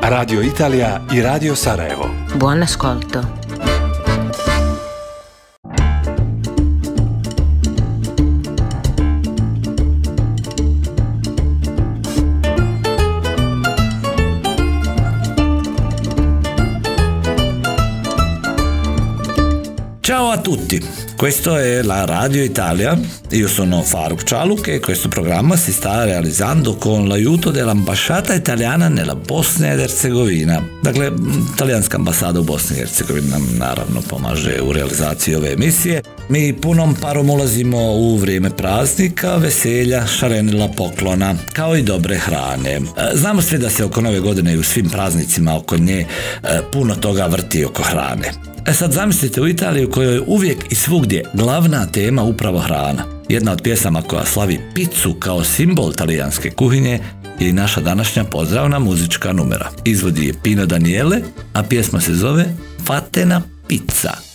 Radio Italia i Radio Sarajevo. Buon ascolto. Ciao a tutti, questo è la Radio Italia, io sono Faruk Cialuk e questo programma si sta realizzando con l'aiuto dell'ambasciata italiana nella Bosna ed Hercegovina. Dakle, talijanska ambasada u Bosni i Hercegovini nam naravno pomaže u realizaciji ove emisije. Mi punom parom ulazimo u vrijeme praznika, veselja, šarenila poklona, kao i dobre hrane. E, Znamo svi da se oko nove godine i u svim praznicima oko nje e, puno toga vrti oko hrane. E sad zamislite u Italiji u kojoj je uvijek i svugdje glavna tema upravo hrana. Jedna od pjesama koja slavi picu kao simbol talijanske kuhinje je i naša današnja pozdravna muzička numera. Izvodi je Pino Daniele, a pjesma se zove Fatena pizza.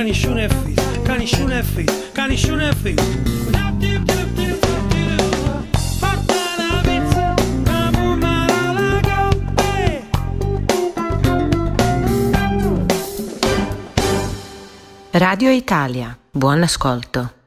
Caniscione e figlio Fatta la pizza, camumaro la coppe Radio Italia, buon ascolto.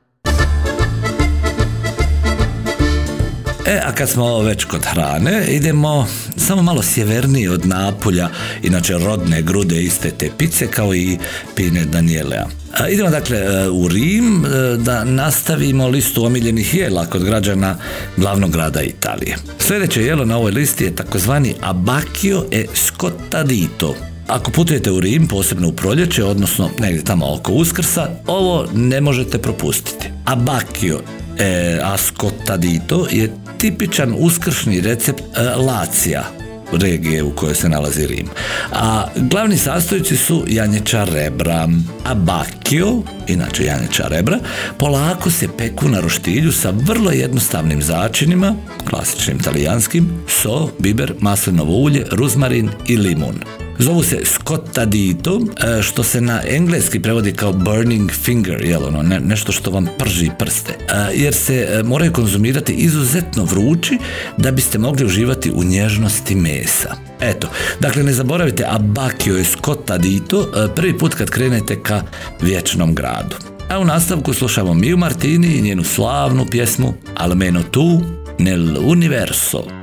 E, a kad smo već kod hrane, idemo samo malo sjevernije od Napolja, inače rodne grude iste te pice kao i pine Danielea. A, Idemo dakle e, u Rim e, da nastavimo listu omiljenih jela kod građana glavnog grada Italije. Sljedeće jelo na ovoj listi je takozvani abacchio e scottadito. Ako putujete u Rim, posebno u proljeće, odnosno negdje tamo oko Uskrsa, ovo ne možete propustiti. Abacchio e ascottadito je tipičan uskršnji recept e, Lacija, regije u kojoj se nalazi Rim. A glavni sastojci su janječa rebra, a bakio, inače janječa rebra, polako se peku na roštilju sa vrlo jednostavnim začinima, klasičnim talijanskim, so, biber, maslinovo ulje, ruzmarin i limun. Zovu se scottadito, e, što se na engleski prevodi kao burning finger, jel ono, ne- nešto što vam prži prste. E, Jer se e, moraju konzumirati izuzetno vrući da biste mogli uživati u nježnosti mesa. Eto, dakle ne zaboravite Abakio je scottadito prvi put kad krenete ka vječnom gradu. A u nastavku slušamo Miju Martini i njenu slavnu pjesmu Almeno tu nel universo.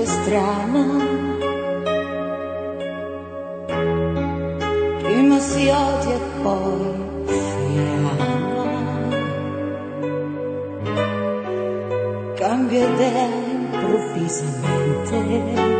Gente strana prima si odia e poi si ama. Cambia idea improvvisamente.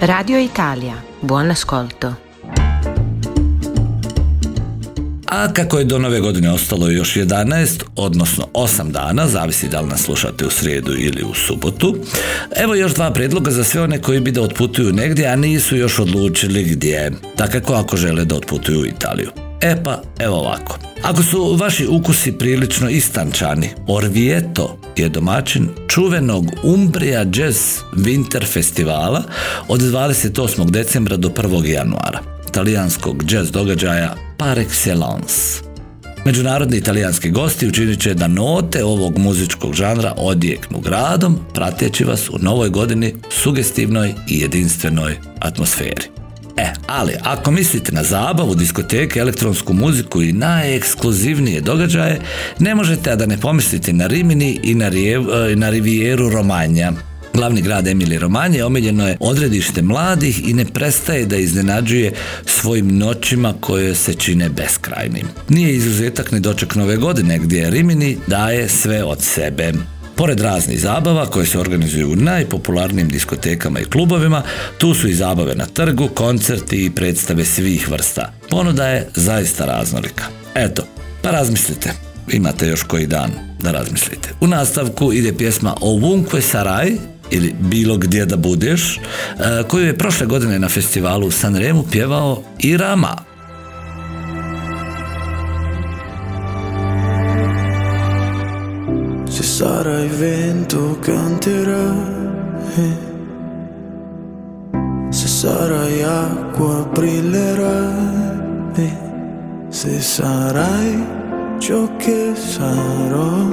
Radio Italia, buon ascolto. A kako je do nove godine ostalo još 11, odnosno 8 dana, zavisi da li nas slušate u srijedu ili u subotu, evo još dva predloga za sve one koji bi da otputuju negdje, a nisu još odlučili gdje, takako ako žele da otputuju u Italiju. E pa, evo ovako. Ako su vaši ukusi prilično istančani, Orvieto je domaćin čuvenog Umbria Jazz Winter festivala od 28. decembra do 1. januara, talijanskog jazz događaja par excellence. Međunarodni italijanski gosti učinit će da note ovog muzičkog žanra odjeknu gradom, prateći vas u novoj godini sugestivnoj i jedinstvenoj atmosferi. E, ali ako mislite na zabavu, diskoteke, elektronsku muziku i najekskluzivnije događaje, ne možete da ne pomislite na Rimini i na, Rijev- e, na Rivijeru Romanja. Glavni grad Emili Romanje omiljeno je odredište mladih i ne prestaje da iznenađuje svojim noćima koje se čine beskrajnim. Nije izuzetak ni doček nove godine gdje Rimini daje sve od sebe. Pored raznih zabava koje se organizuju u najpopularnijim diskotekama i klubovima, tu su i zabave na trgu, koncerti i predstave svih vrsta. Ponuda je zaista raznolika. Eto, pa razmislite. Imate još koji dan da razmislite. U nastavku ide pjesma Ovunque Sarai ili Bilo gdje da budeš, e, koju je prošle godine na festivalu u Sanremu pjevao i Rama. Sarai vento canterai, se sarai acqua brillerai, se sarai ciò che sarò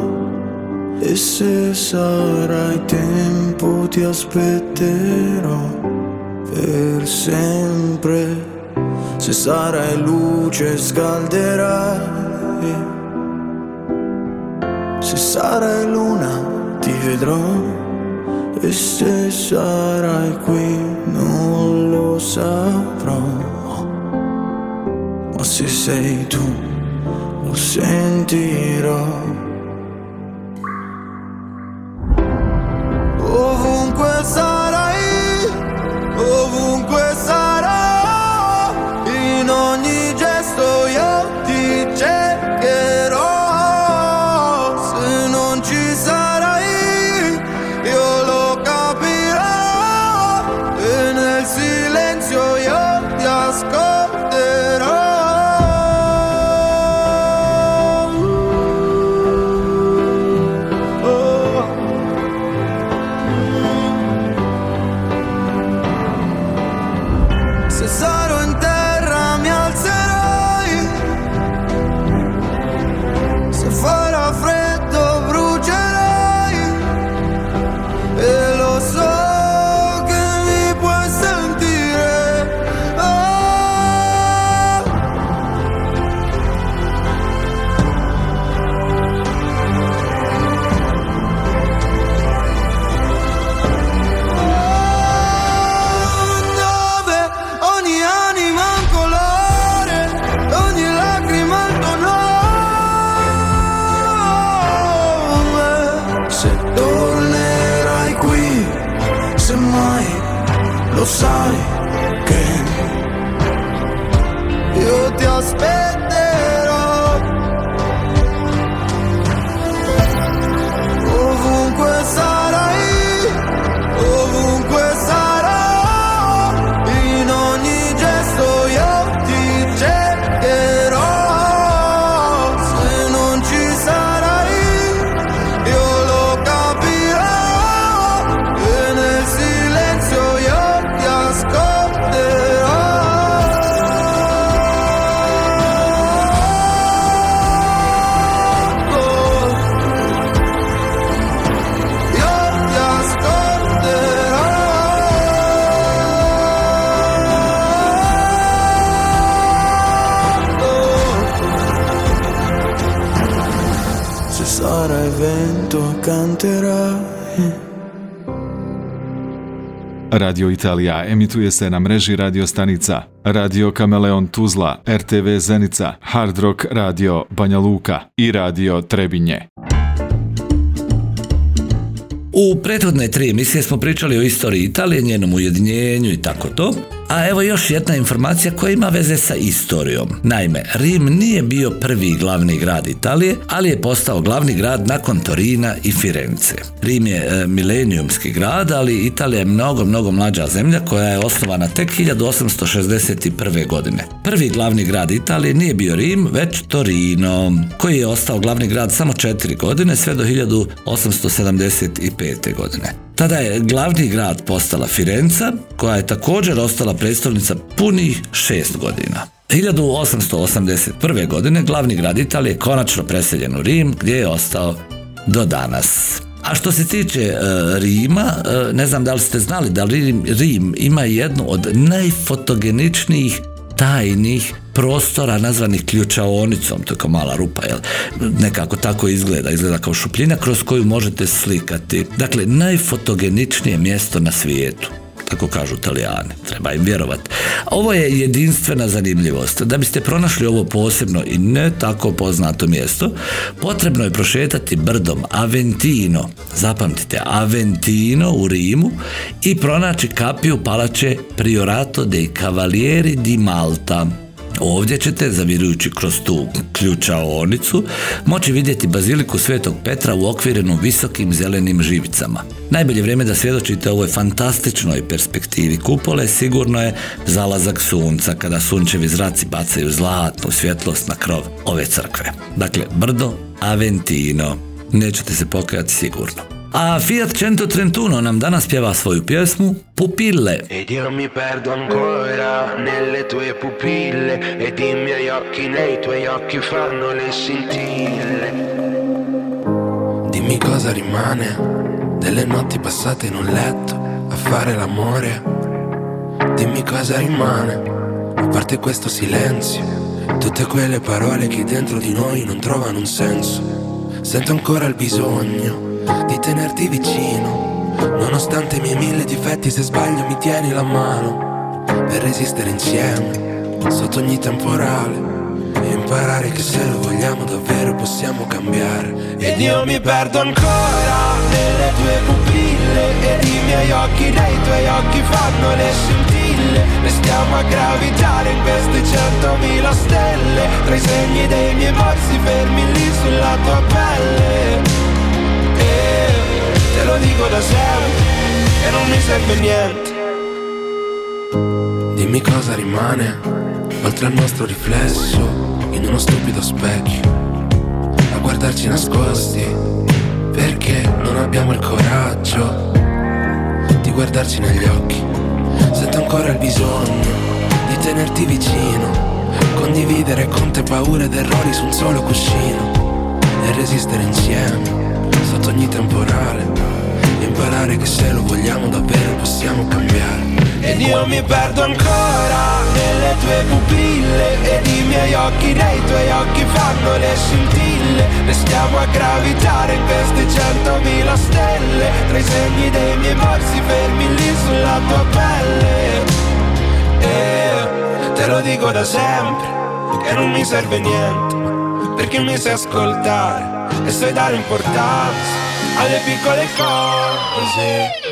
e se sarai tempo ti aspetterò per sempre, se sarai luce scalderai. Se sarai luna ti vedrò e se sarai qui non lo saprò. Ma se sei tu lo sentirò. Radio Italija emituje se na mreži radio stanica Radio Kameleon Tuzla, RTV Zenica, Hard Rock Radio Banja Luka i Radio Trebinje. U prethodne tri emisije smo pričali o istoriji Italije, njenom ujedinjenju i tako to. A evo još jedna informacija koja ima veze sa istorijom. Naime, Rim nije bio prvi glavni grad Italije, ali je postao glavni grad nakon Torina i Firence. Rim je e, milenijumski grad, ali Italija je mnogo, mnogo mlađa zemlja koja je osnovana tek 1861. godine. Prvi glavni grad Italije nije bio Rim, već Torino, koji je ostao glavni grad samo četiri godine, sve do 1875. godine. Tada je glavni grad postala Firenca, koja je također ostala predstavnica punih šest godina. 1881. godine glavni grad Italije je konačno preseljen u Rim, gdje je ostao do danas. A što se tiče e, Rima, e, ne znam da li ste znali da Rim, Rim ima jednu od najfotogeničnijih tajnih prostora nazvanih ključaonicom, to je kao mala rupa, jel? nekako tako izgleda, izgleda kao šupljina kroz koju možete slikati. Dakle, najfotogeničnije mjesto na svijetu tako kažu Italijani, treba im vjerovati. Ovo je jedinstvena zanimljivost. Da biste pronašli ovo posebno i ne tako poznato mjesto, potrebno je prošetati brdom Aventino, zapamtite, Aventino u Rimu i pronaći kapiju palače Priorato dei Cavalieri di Malta. Ovdje ćete, zavirujući kroz tu ključaonicu, moći vidjeti baziliku Svetog Petra u okvirenu visokim zelenim živicama. Najbolje vrijeme da svjedočite ovoj fantastičnoj perspektivi kupole sigurno je zalazak sunca kada sunčevi zraci bacaju zlatnu svjetlost na krov ove crkve. Dakle, brdo Aventino. Nećete se pokajati sigurno. A Fiat 131 nam danas pjeva svoju pjesmu Pupille. Ed io mi perdo ancora nelle tue pupille Ed i miei occhi nei tuoi occhi fanno le scintille Dimmi cosa rimane delle notti passate in un letto a fare l'amore. Dimmi cosa rimane, a parte questo silenzio, tutte quelle parole che dentro di noi non trovano un senso. Sento ancora il bisogno di tenerti vicino, nonostante i miei mille difetti, se sbaglio mi tieni la mano per resistere insieme sotto ogni temporale. E imparare che se lo vogliamo davvero possiamo cambiare. Ed io mi perdo ancora nelle tue pupille Ed i miei occhi nei tuoi occhi fanno le scintille. Restiamo a gravitare in queste centomila stelle. Tra i segni dei miei morsi fermi lì sulla tua pelle te lo dico da sempre E non mi serve niente Dimmi cosa rimane oltre al nostro riflesso in uno stupido specchio a guardarci nascosti perché non abbiamo il coraggio di guardarci negli occhi. Sento ancora il bisogno di tenerti vicino, condividere con te paure ed errori su un solo cuscino e resistere insieme sotto ogni temporale imparare che se lo vogliamo davvero possiamo cambiare. Ed io mi perdo ancora nelle tue pupille Ed i miei occhi nei tuoi occhi fanno le scintille. Restiamo a gravitare in queste centomila stelle Tra i segni dei miei morsi fermi lì sulla tua pelle. E te lo dico da sempre Che non mi serve niente Perché mi sai ascoltare E sai dare importanza Alle piccole cose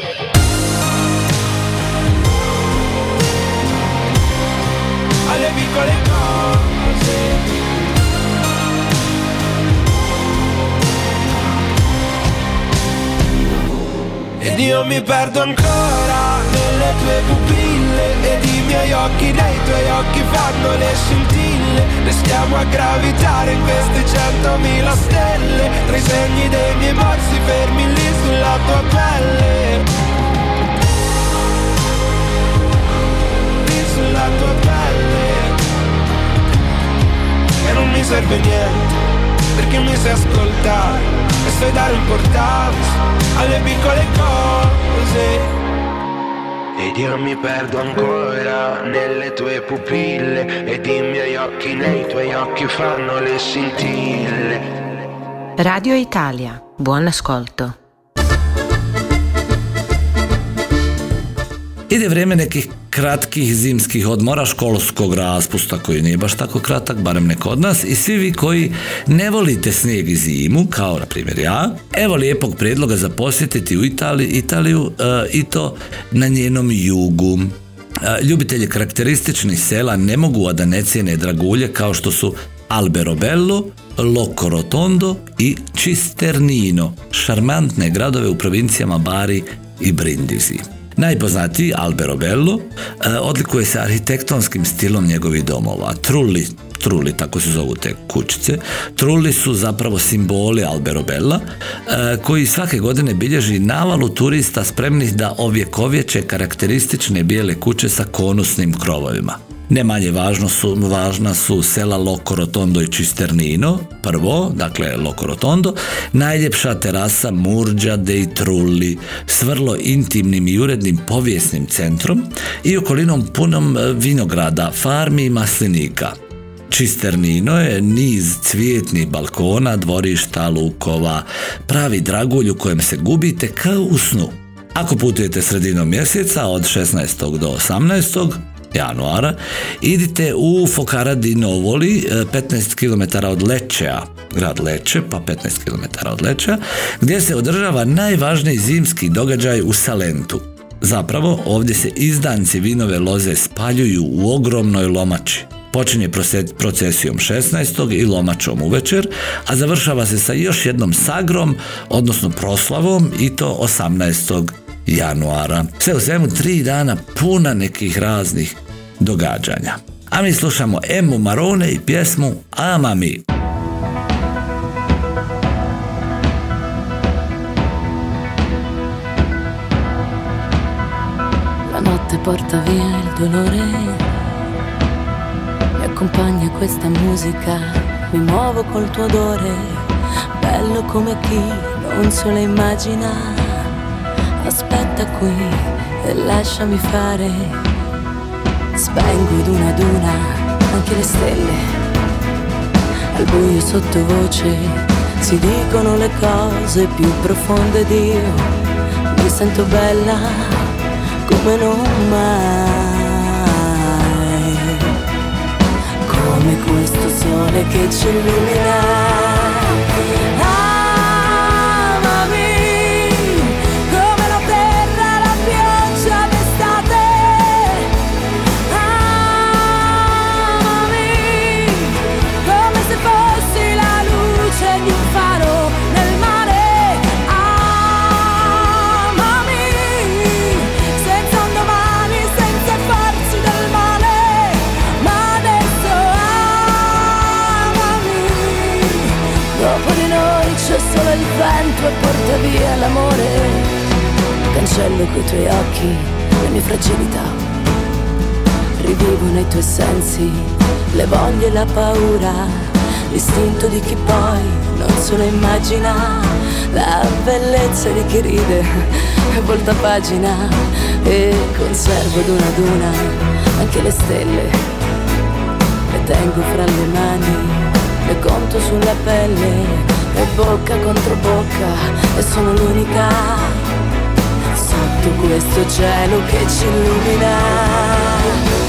alle piccole cose. Ed io mi perdo ancora nelle tue pupille Ed i miei occhi nei tuoi occhi fanno le scintille Restiamo a gravitare in queste centomila stelle. Tra i segni dei miei morsi fermi lì sulla tua pelle. Lì sulla tua pelle. E non mi serve niente perché mi sai ascoltare. E sai dare importanza alle piccole cose Ed io mi perdo ancora nelle tue pupille Ed i miei occhi nei tuoi occhi fanno le scintille Radio Italia, buon ascolto. Ide vrijeme nekih kratkih zimskih odmora, školskog raspusta koji nije baš tako kratak, barem ne kod nas, i svi vi koji ne volite snijeg i zimu, kao na primjer ja, evo lijepog prijedloga za posjetiti u Italiji, Italiju e, i to na njenom jugu. E, Ljubitelji karakterističnih sela ne mogu a da ne cijene dragulje kao što su Alberobello, Loco Rotondo i Cisternino, šarmantne gradove u provincijama Bari i Brindisi. Najpoznatiji Alberobello e, odlikuje se arhitektonskim stilom njegovih domova. Trulli Trulli, tako se zovu te kućice. Trulli su zapravo simboli Alberobella, e, koji svake godine bilježi navalu turista spremnih da ovjekovječe karakteristične bijele kuće sa konusnim krovovima. Ne manje važno su, važna su sela Loco Rotondo i Cisternino, prvo, dakle Loco Rotondo, najljepša terasa Murđa dei Trulli s vrlo intimnim i urednim povijesnim centrom i okolinom punom e, vinograda, farmi i maslinika. Cisternino je niz cvijetnih balkona, dvorišta, lukova, pravi dragulj u kojem se gubite kao u snu. Ako putujete sredinom mjeseca od 16. do 18 januara, idite u Fokara di Novoli, e, 15 km od Lečea, grad Leče, pa 15 km od Lečea, gdje se održava najvažniji zimski događaj u Salentu. Zapravo, ovdje se izdanci vinove loze spaljuju u ogromnoj lomači. Počinje procesijom 16. i lomačom uvečer, a završava se sa još jednom sagrom, odnosno proslavom i to 18. januara. Sve u svemu tri dana puna nekih raznih događanja. A mi slušamo Emu Marone i pjesmu Ama mi. La notte porta via il dolore, mi accompagna questa musica, mi muovo col tuo odore, bello come chi non se lo immagina. Aspetta qui e lasciami fare, spengo ad una ad una anche le stelle, al buio sottovoce si dicono le cose più profonde di io, mi sento bella come non mai, come questo sole che ci illumina. E porta via l'amore. Cancello coi tuoi occhi le mie fragilità. Rivivo nei tuoi sensi le voglie e la paura, l'istinto di chi poi non se lo immagina, la bellezza di chi ride volta pagina e conservo ad una ad una anche le stelle, le tengo fra le mani, le conto sulla pelle e bocca contro bocca e sono l'unica sotto questo cielo che ci illumina.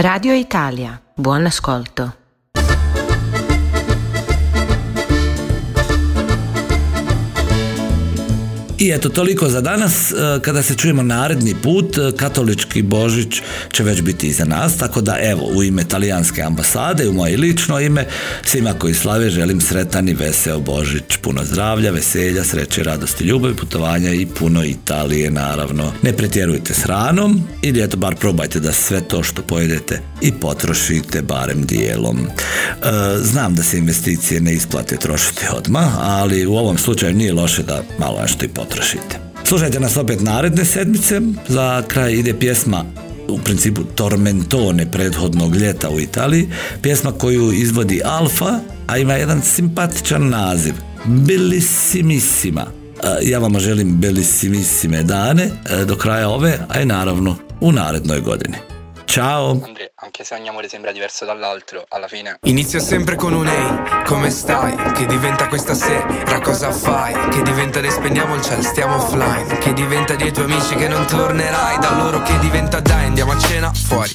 Radio Italia. Buon ascolto. I eto, toliko za danas. E, Kada se čujemo naredni put, e, katolički Božić će već biti iza nas, tako da evo, u ime talijanske ambasade, u moje lično ime, svima koji slave želim sretan i veseo Božić, puno zdravlja, veselja, sreće, radosti, ljubavi, putovanja i puno Italije, naravno. Ne pretjerujte s hranom ili eto, bar probajte da sve to što pojedete i potrošite barem dijelom. E, znam da se investicije ne isplate trošiti odmah, ali u ovom slučaju nije loše da malo nešto i potrošite. Slušajte nas opet naredne sedmice, za kraj ide pjesma u principu Tormentone prethodnog ljeta u Italiji, pjesma koju izvodi Alfa, a ima jedan simpatičan naziv, Bellissimissima. Ja vama želim bellissimissime dane e, do kraja ove, a i naravno u narednoj godini. Ciao! Andre, anche se ogni amore sembra diverso dall'altro, alla fine Inizia sempre con un ehi, come stai? Che diventa questa sera, cosa fai? Che diventa de spendiamo il cielo, stiamo offline Che diventa dei tuoi amici che non tornerai Da loro che diventa dai, andiamo a cena fuori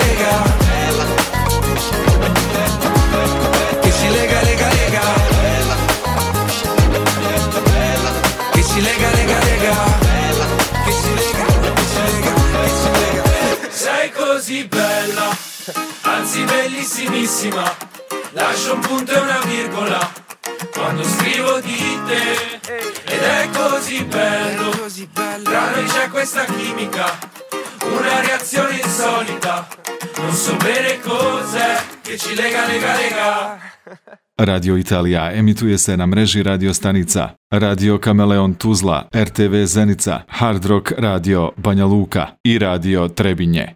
Così bella, anzi bellissimissima. Lascio un punto e una virgola quando scrivo di te. Ed è così bello, tra noi c'è questa chimica, una reazione insolita. Non so bene cos'è che ci lega, lega, lega. Radio Italija emituje se na mreži radio stanica Radio Kameleon Tuzla, RTV Zenica, Hard Rock Radio Banja Luka i Radio Trebinje.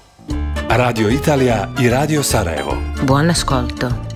Radio Italija i Radio Sarajevo. Buon ascolto.